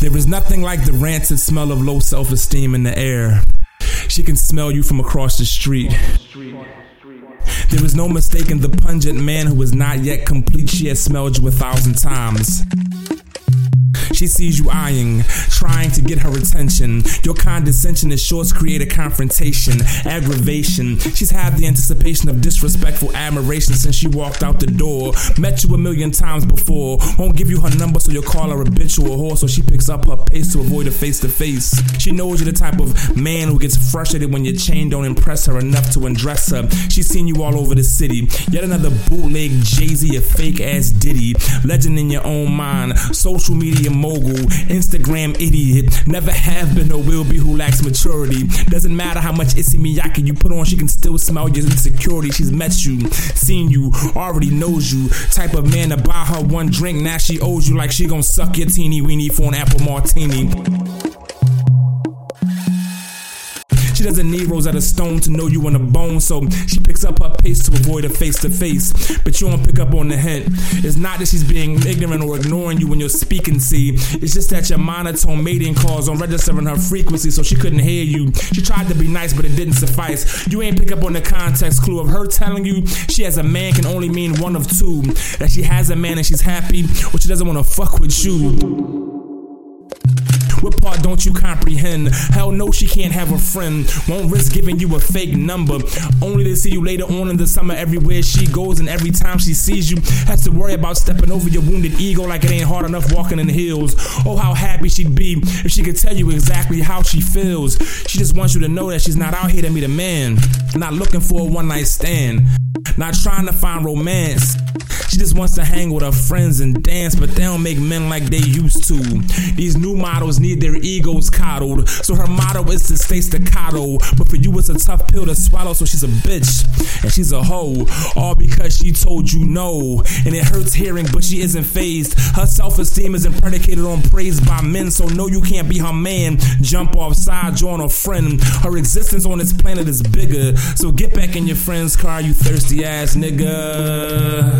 There is nothing like the rancid smell of low self esteem in the air. She can smell you from across the street. There is no mistaking the pungent man who is not yet complete. She has smelled you a thousand times. She sees you eyeing, trying to get her attention. Your condescension is sure to create a confrontation, aggravation. She's had the anticipation of disrespectful admiration since she walked out the door. Met you a million times before. Won't give you her number, so you'll call her habitual whore. So she picks up her pace to avoid a face to face. She knows you're the type of man who gets frustrated when your chain don't impress her enough to undress her. She's seen you all over the city. Yet another bootleg Jay Z, a fake ass Diddy. Legend in your own mind. Social media mogul, Instagram idiot. Never have been or will be who lacks maturity. Doesn't matter how much Issey Miyake you put on, she can still smell your insecurity. She's met you, seen you, already knows you. Type of man to buy her one drink, now she owes you like she gon' suck your teeny weeny for an apple martini. She doesn't need Rosetta Stone to know you on the bone, so she picks up her pace to avoid a face to face. But you don't pick up on the hint. It's not that she's being ignorant or ignoring you when you're speaking, see. It's just that your monotone mating calls on registering her frequency, so she couldn't hear you. She tried to be nice, but it didn't suffice. You ain't pick up on the context clue of her telling you she has a man can only mean one of two. That she has a man and she's happy, or she doesn't wanna fuck with you. What part don't you comprehend? Hell no, she can't have a friend. Won't risk giving you a fake number. Only to see you later on in the summer everywhere she goes and every time she sees you. Has to worry about stepping over your wounded ego like it ain't hard enough walking in heels. Oh, how happy she'd be if she could tell you exactly how she feels. She just wants you to know that she's not out here to meet a man. Not looking for a one night stand. Not trying to find romance. She just wants to hang with her friends and dance, but they don't make men like they used to. These new models need their egos coddled, so her motto is to stay staccato. But for you, it's a tough pill to swallow, so she's a bitch and she's a hoe. All because she told you no, and it hurts hearing, but she isn't phased. Her self esteem isn't predicated on praise by men, so no, you can't be her man. Jump off side, join a friend. Her existence on this planet is bigger, so get back in your friend's car, you thirsty ass nigga.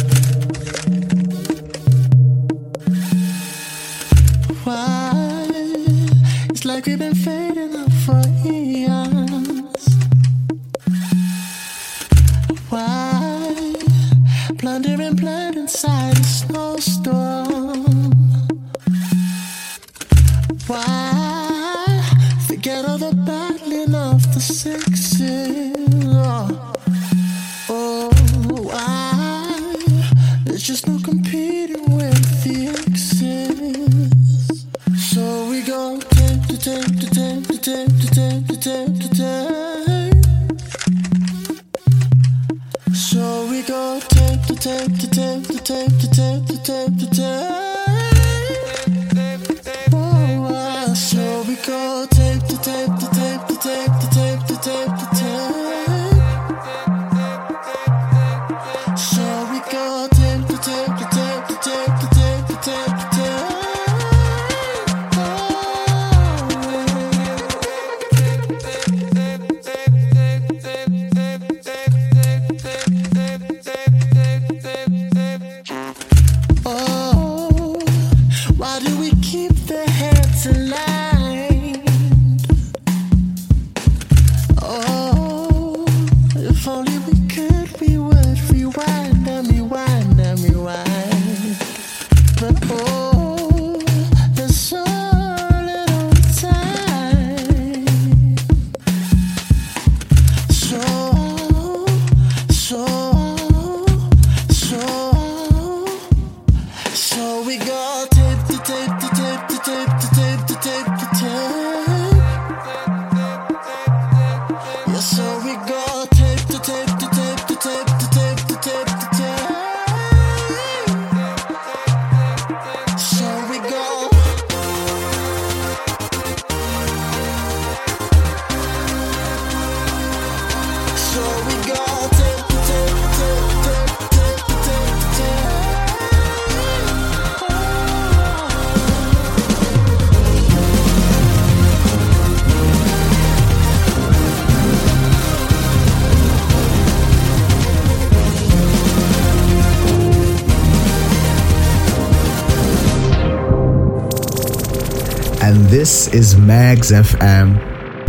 is Mags FM,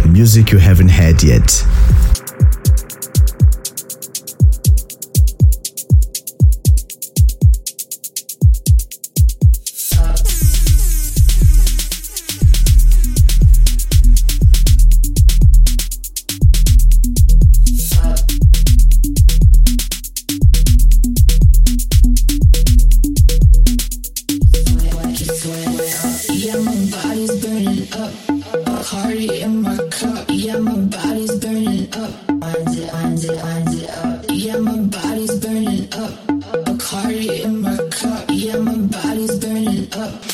music you haven't heard yet. up.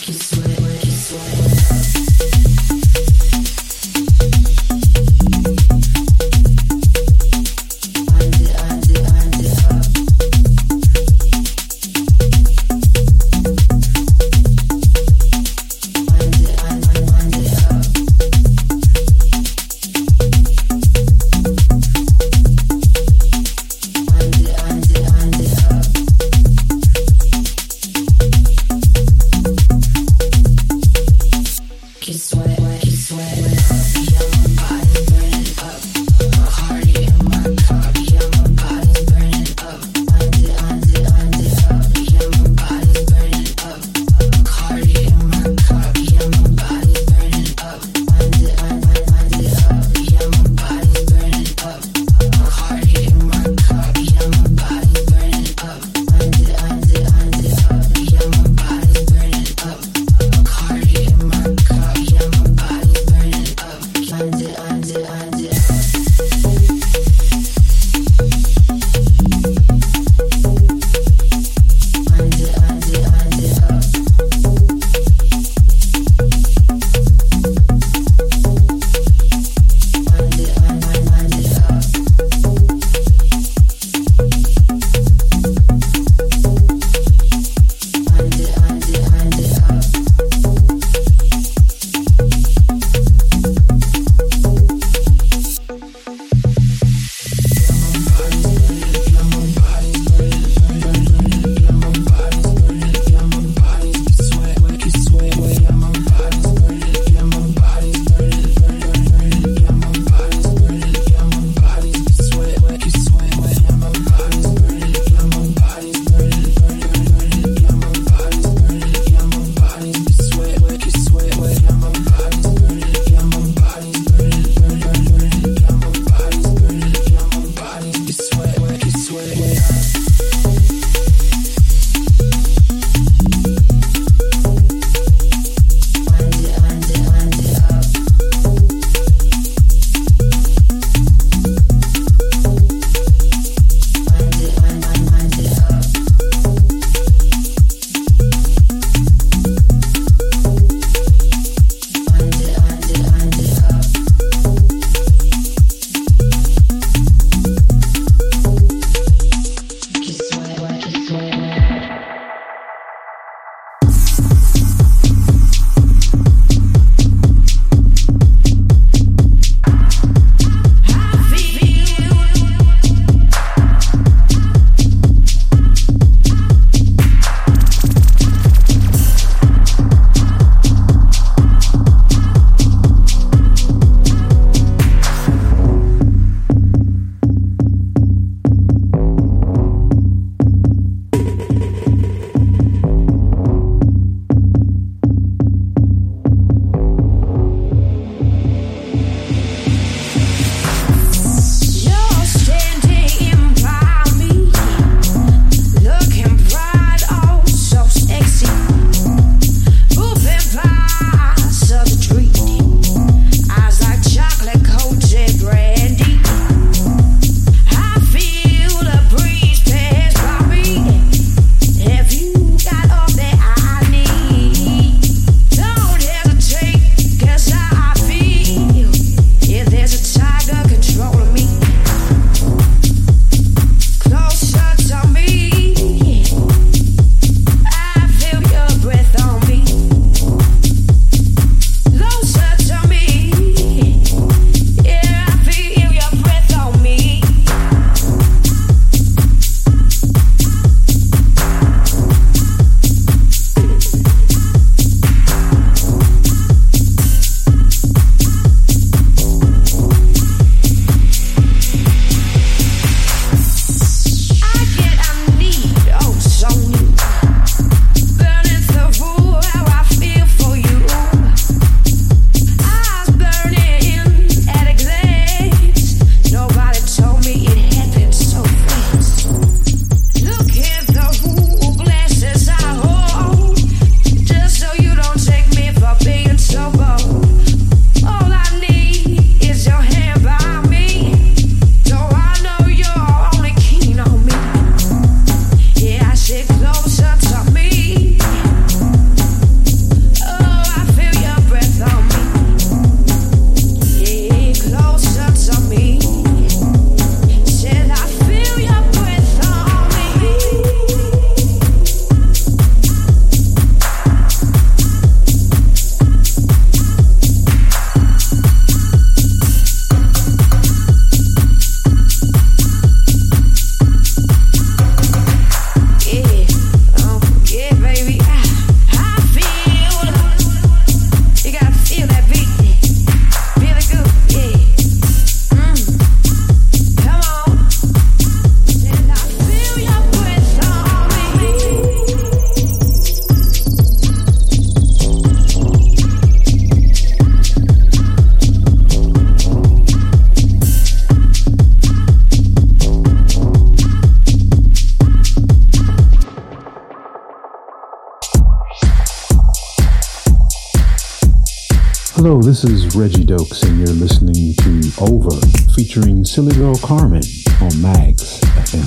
Hello, this is Reggie Dokes, and you're listening to Over, featuring Silly Girl Carmen on Mags FM.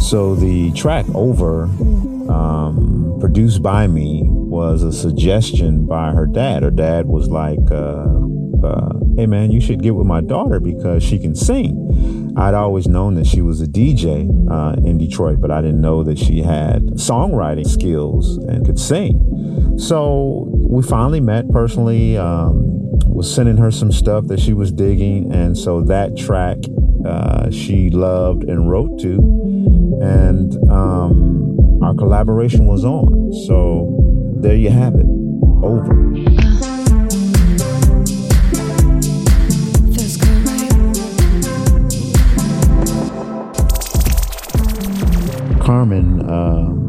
So the track Over, um, produced by me, was a suggestion by her dad. Her dad was like, uh, uh, hey man, you should get with my daughter because she can sing. I'd always known that she was a DJ uh, in Detroit, but I didn't know that she had songwriting skills and could sing. So we finally met personally. Um, was sending her some stuff that she was digging, and so that track uh, she loved and wrote to, and um, our collaboration was on. So there you have it. Over. Carmen um,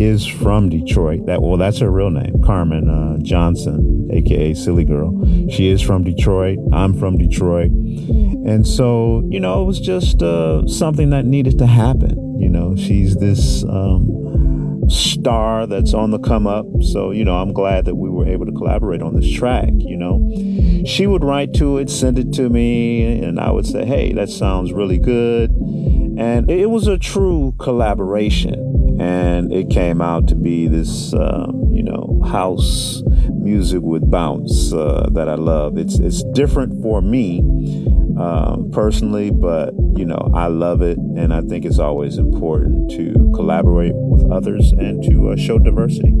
is from Detroit. That well, that's her real name, Carmen uh, Johnson, aka Silly Girl. She is from Detroit. I'm from Detroit. And so, you know, it was just uh, something that needed to happen. You know, she's this um, star that's on the come up. So, you know, I'm glad that we were able to collaborate on this track. You know, she would write to it, send it to me, and I would say, hey, that sounds really good. And it was a true collaboration. And it came out to be this, um, you know, house music with bounce uh, that I love. It's, it's different for me um, personally, but you know, I love it, and I think it's always important to collaborate with others and to uh, show diversity.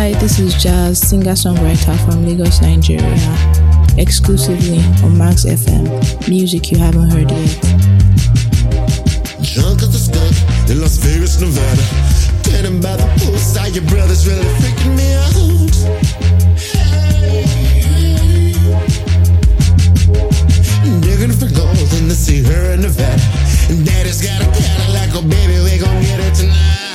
Singer-songwriter from Lagos, Nigeria, exclusively on Max FM. Music you haven't heard yet. Drunk as the skunk in Las Vegas, Nevada. Getting by the poolside, your brother's really freaking me out. Digging for gold and to see her in Nevada. Daddy's got a Cadillac, oh baby, we gon' get it tonight.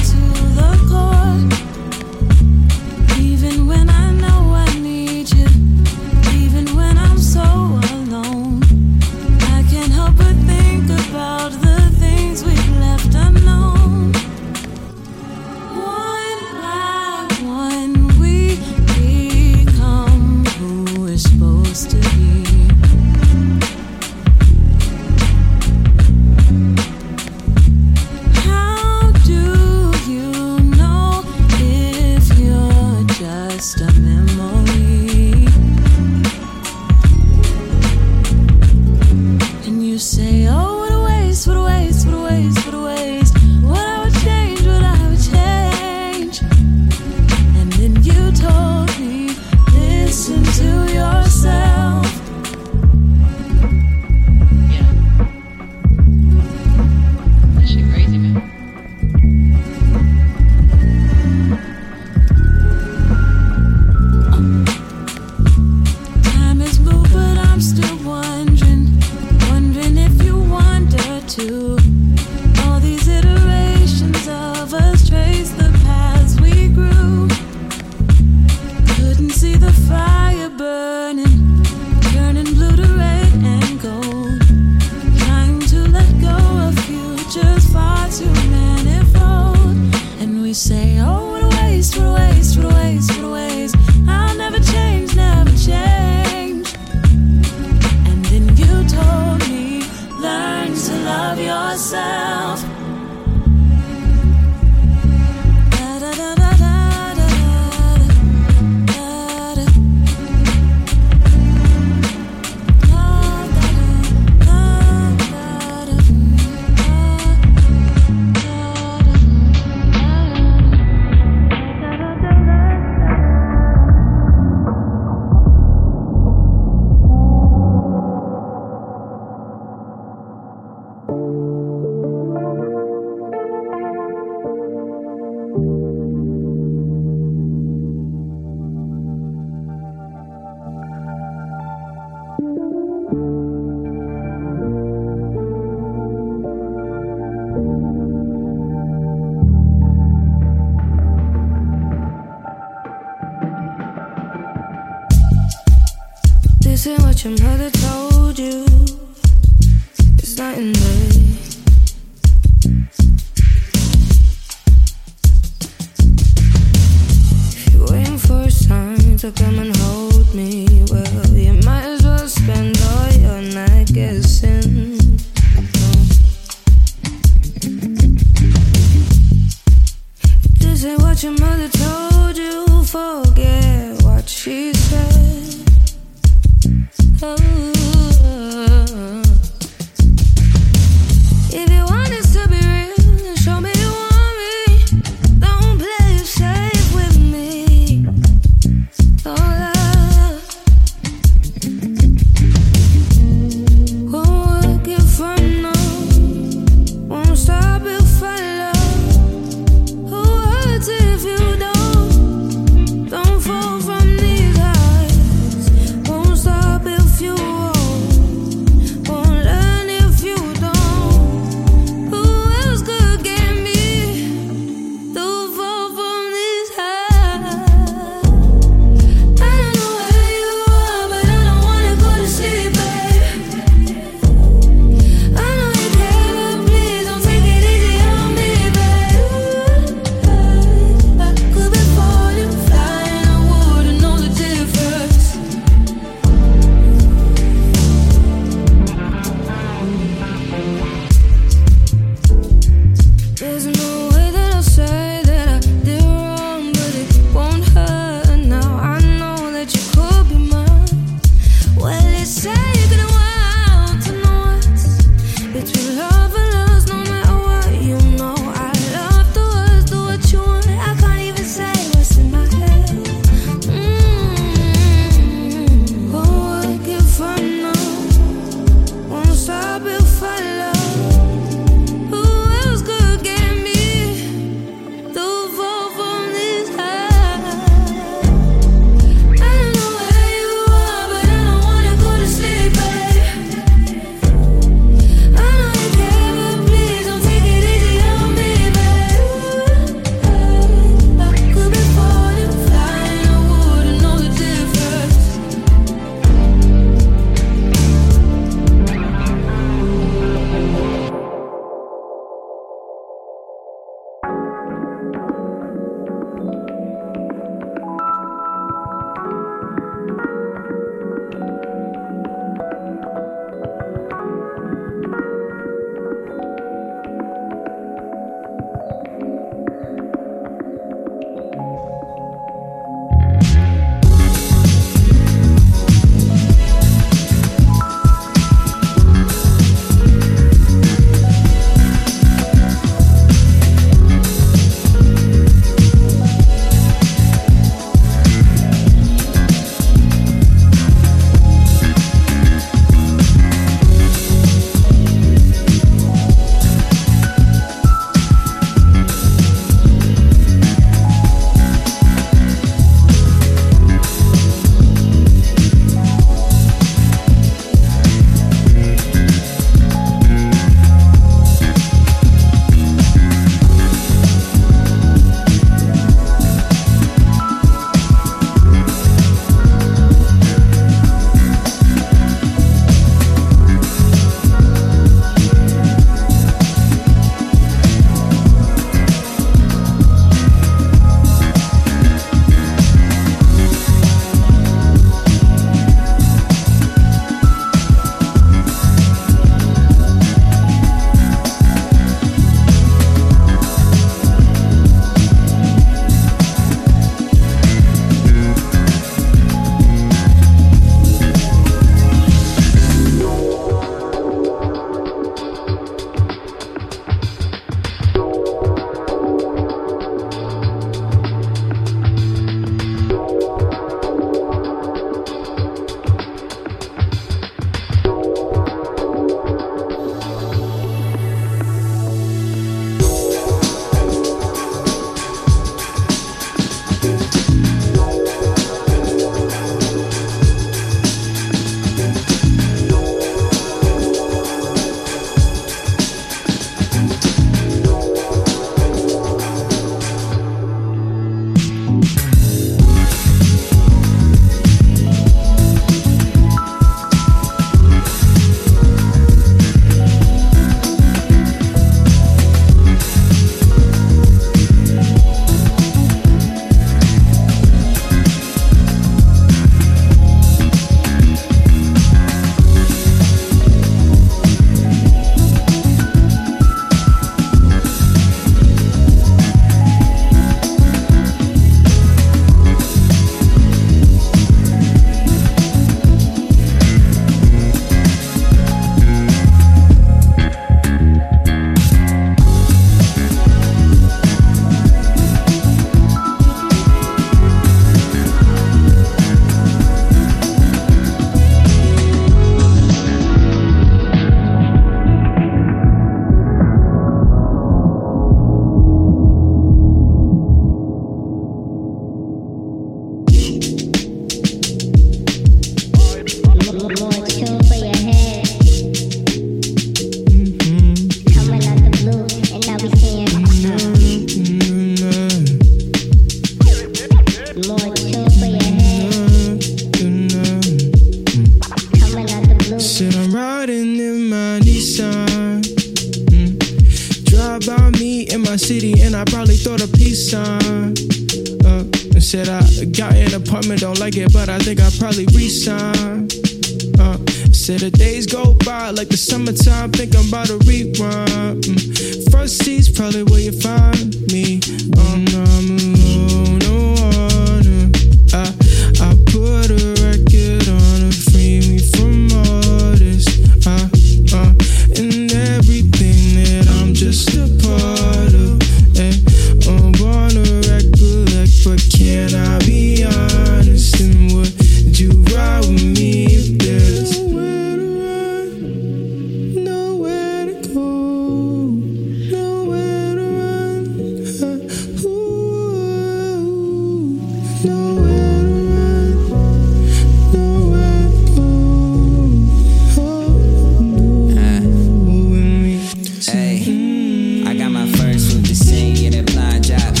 I got my first with the same in that blind job.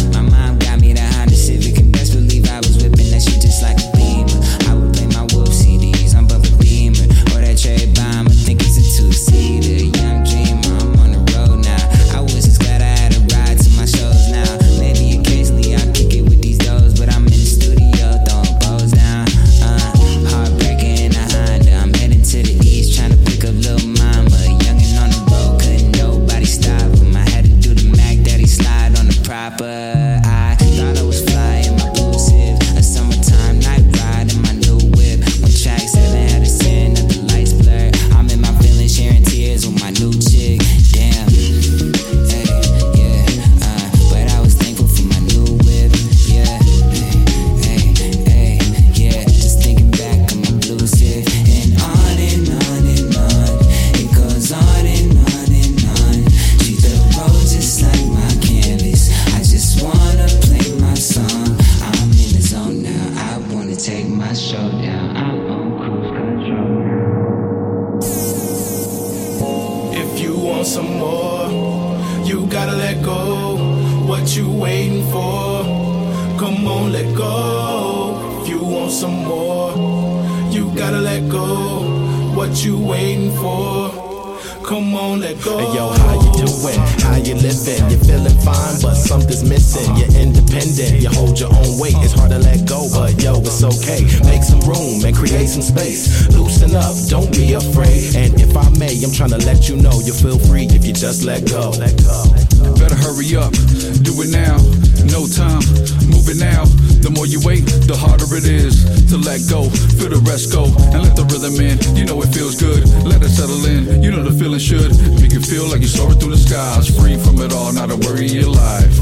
feels good. Let it settle in, you know the feeling should. Make you feel like you're soaring through the skies, free from it all, not a worry in life.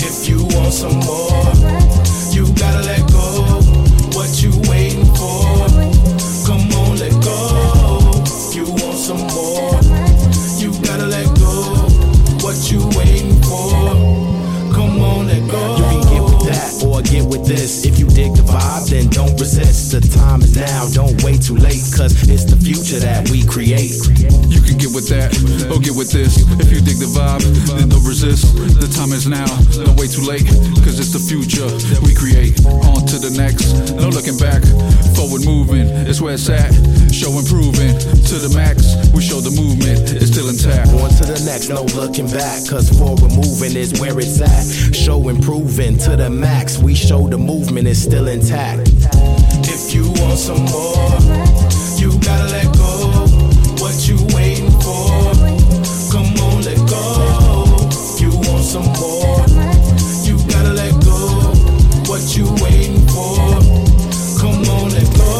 If you want some more, you gotta let time is now. Don't wait too late, cause it's the future that we create. You can get with that, or get with this. If you dig the vibe, then don't resist. The time is now. Don't wait too late, cause it's the future that we create. On to the next, no looking back. Forward moving, it's where it's at. Show improving to the max. We show the movement, it's still intact. On to the next, no looking back, cause forward moving is where it's at. Show improving to the max. We show the movement is still intact want some more. You gotta let go. What you waiting for? Come on, let go. You want some more. You gotta let go. What you waiting for? Come on, let go.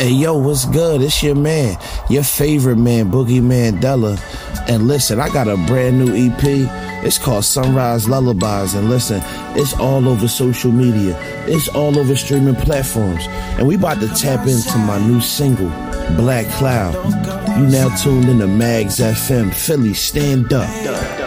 Hey yo, what's good? It's your man, your favorite man, Boogieman Dela. And listen, I got a brand new EP it's called Sunrise Lullabies. And listen, it's all over social media, it's all over streaming platforms. And we about to tap into my new single, Blackcloud. You now tuned in to Mags FM, Philly Stand Up.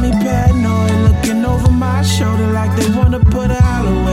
Got me paranoid, looking over my shoulder like they wanna put a hollow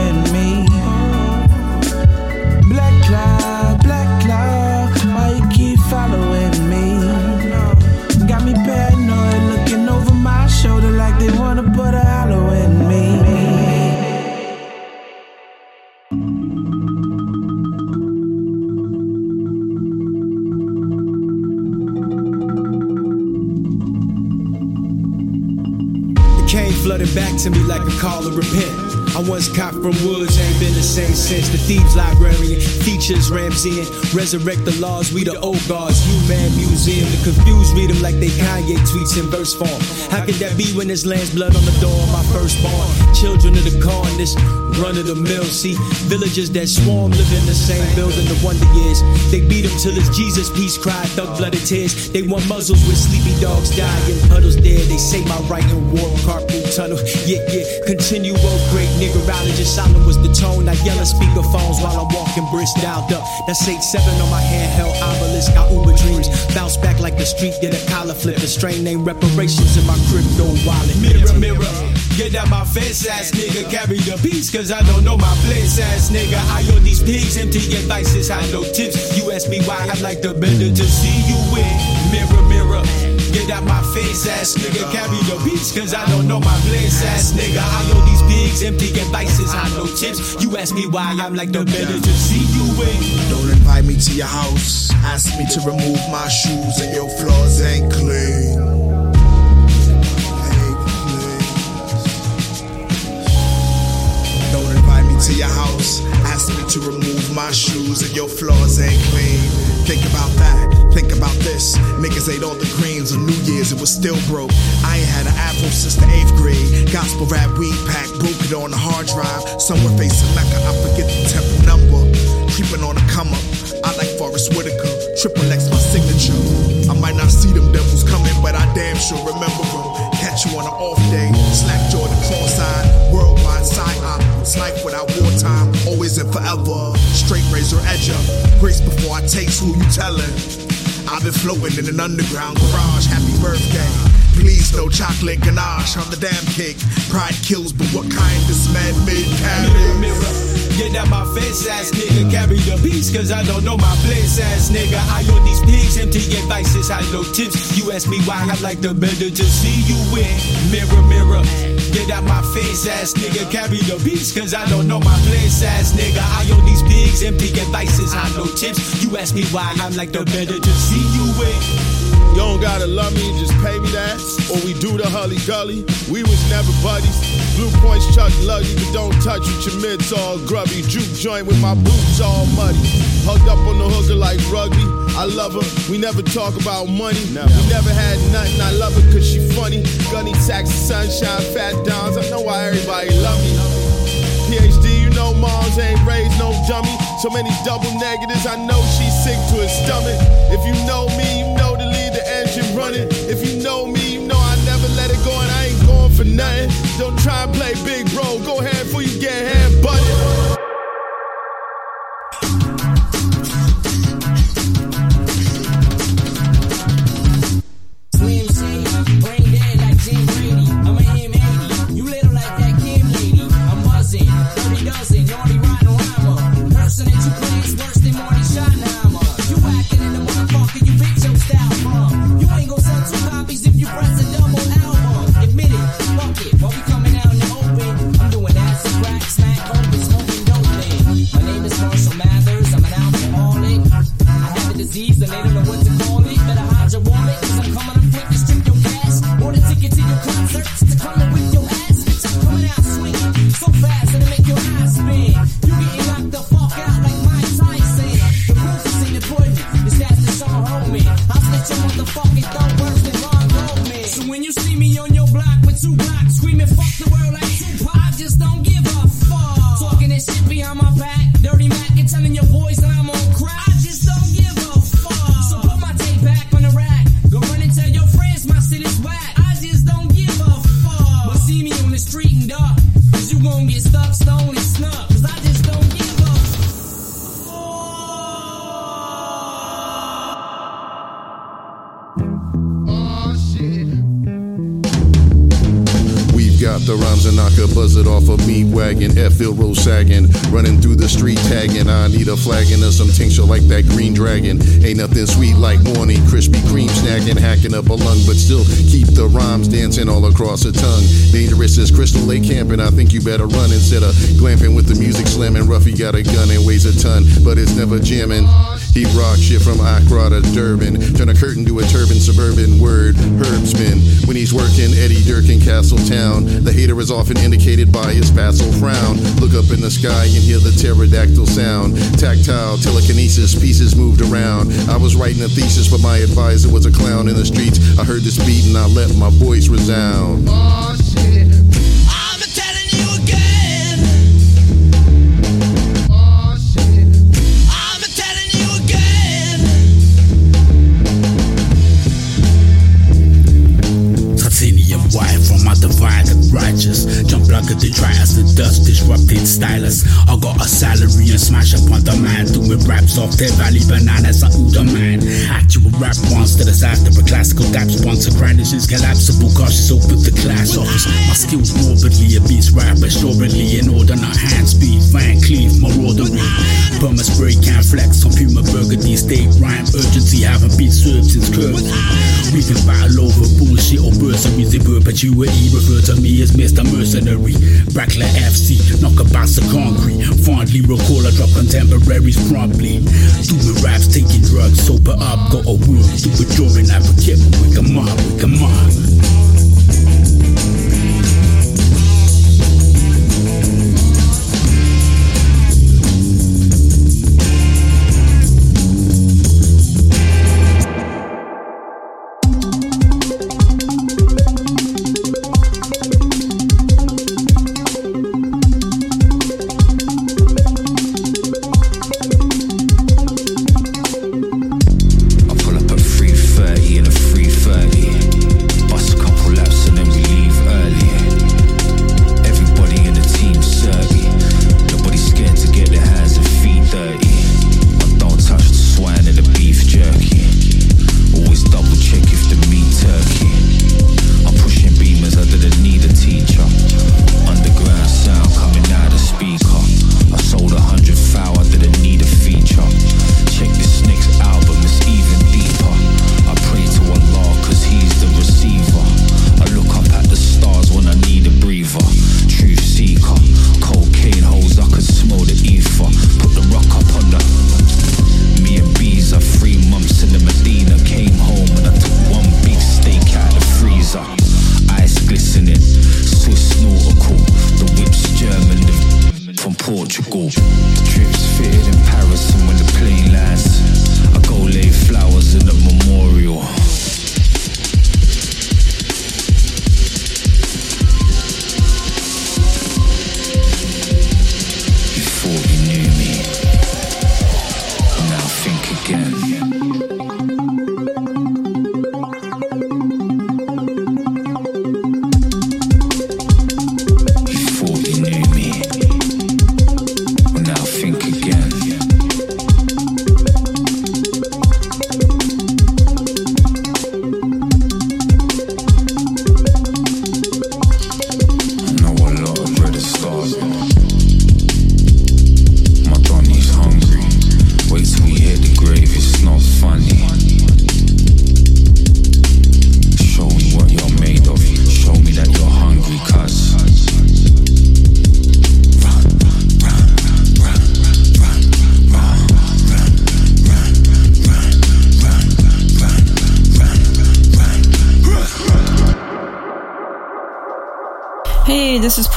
me like a call to repent. I once caught from woods, the same sense. The thieves librarian features Ramsey resurrect the laws. We the old guards, human museum. The confused read them like they Kanye tweets in verse form. How could that be when there's land's blood on the door of my firstborn? Children of the corn, this run of the mill. See, villagers that swarm live in the same building. The wonder years they beat them till it's Jesus peace cry, thug blooded tears. They want muzzles with sleepy dogs dying, puddles there. They say my right in war carpool tunnel. Yeah, yeah, continue, oh great niggerologist. Silent was the tone. I yell at speakerphones while I'm walking brisk dialed up. That's 8-7 on my handheld obelisk. Got Uber dreams. Bounce back like the street did a collar flip. The strain name reparations in my crypto wallet. Mirror, mirror, get out my face, ass nigga. Carry the peace, cause I don't know my place, ass nigga. I owe these pigs empty advices, I no tips. You ask me why I'd like the better to see you with. Mirror, mirror. Get out my face, ass nigga. Carry the beats, cause I don't know my place, ass nigga. I owe these pigs empty advices, I no tips. You ask me why I'm like the better to see you with. Don't invite me to your house. Ask me to remove my shoes and your floors ain't clean. Don't invite me to your house. Ask me to remove my shoes and your floors ain't clean. Think about that. Think about. Niggas ate all the greens on New Year's, it was still broke. I ain't had an apple since the eighth grade. Gospel rap weed pack, broke it on the hard drive. Somewhere facing Mecca, I forget the temple number. Creeping on the come up. I like Forest Whitaker. Triple X my signature. I might not see them devils coming, but I damn sure remember them. Catch you on an off day. Jaw the cross-eyed. Worldwide side op. It's life without wartime. Always and forever. Straight razor edger. Grace before I taste who you telling. I've been floating in an underground garage. Happy birthday. Please, no chocolate ganache on the damn cake. Pride kills, but what kind this man made carry? Mirror, mirror. Get out my face, ass nigga. Carry the beats, cause I don't know my place, ass nigga. I own these pigs empty advices, I no tips. You ask me why I like the better to see you with. Mirror, mirror. Get out my face, ass nigga. Carry the beats, cause I don't know my place, ass nigga. I own these pigs empty advices, I no tips. You ask me why I'm like the better to see you with. You don't gotta love me, just pay me that. Or we do the hully gully. We was never buddies. Blue points chuck lucky, but don't touch with your mitts all grubby. Juke joint with my boots all muddy. Hugged up on the hooker like rugby. I love her. We never talk about money. We never had nothing. I love her cause she funny. Gunny sacks, sunshine, fat downs. I know why everybody love me. PhD, you know moms ain't raised no dummy. So many double negatives, I know she's sick to her stomach. If you know me, running. If you know me, you know I never let it go and I ain't going for nothing. Don't try and play big bro, go ahead before you get hand butted. A flagon or some tincture like that green dragon. Ain't nothing sweet like morning. Krispy Kreme snacking. Hacking up a lung, but still keep the rhymes dancing all across her tongue. Dangerous as Crystal Lake camping. I think you better run instead of glamping with the music slamming. Ruffy got a gun and weighs a ton, but it's never jamming. He rock shit from Accra to Durban. Turn a curtain to a turban suburban word. Herbsman. When he's working Eddie Durkin Castletown. The hater is often indicated by his facile frown. Look up in the sky and hear the pterodactyl sound. Tactile telekinesis, pieces moved around. I was writing a thesis, but my advisor was a clown in the streets. I heard this beat and I let my voice resound. Oh, Titanium Off their valley bananas, owe the man. Actual rap the side of a classical dap sponsor. Is collapsible, cautious, open the class office. My skills morbidly obese, rap assuredly in order, not hand speed. Van Cleave, maraudery. Burma spray can flex on Puma Burgundy. State rhyme urgency, haven't been served since curves. We can battle over bullshit or bursaries in perpetuity. Refer to me as Mr. Mercenary. Brackler FC, knock a box of concrete. Fondly recall I drop contemporaries promptly. Doing raps, taking drugs, sober up, got a word. Do it during advocate, but we come on, we come on.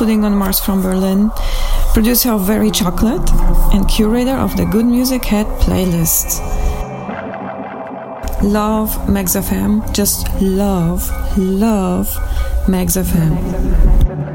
Pudding on Mars from Berlin, producer of Very Chocolate and curator of the Good Music Head playlist. Love Mags FM, just love, love Mags FM.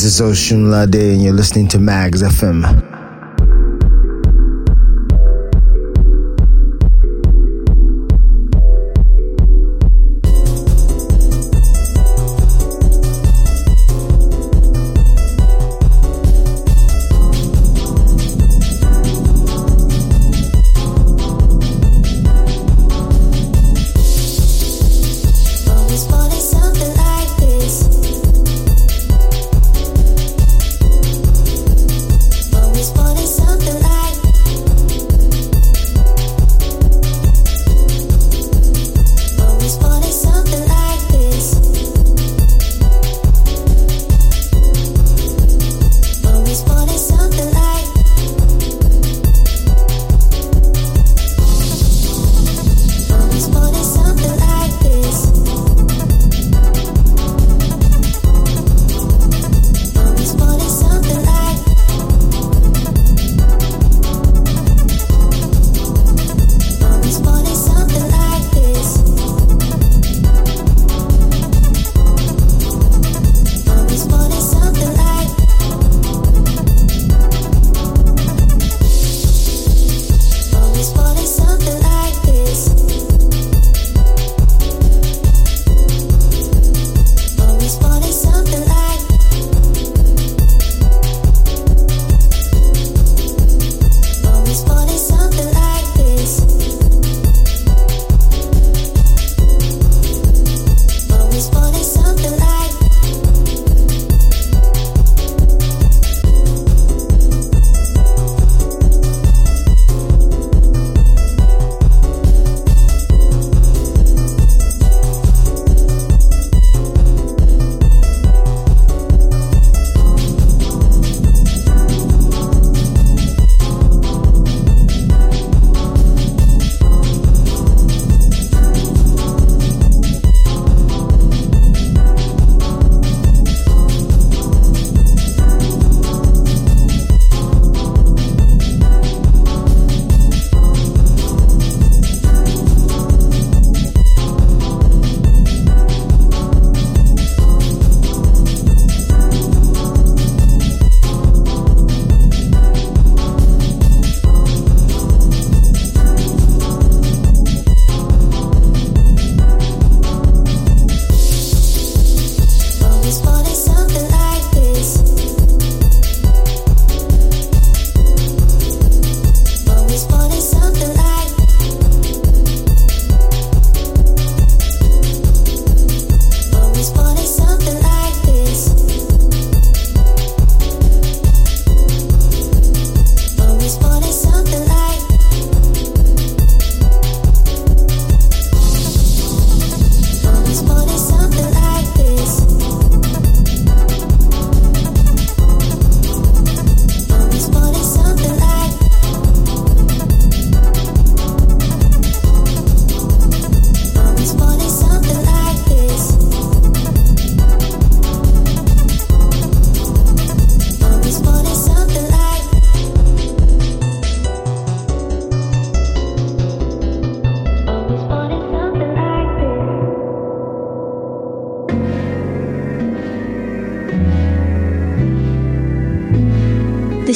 This is Osunlade, and you're listening to Mags FM.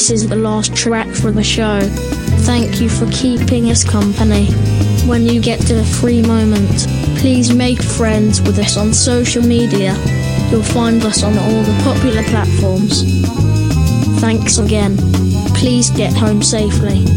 This is the last track for the show. Thank you for keeping us company. When you get to a free moment, please make friends with us on social media. You'll find us on all the popular platforms. Thanks again. Please get home safely.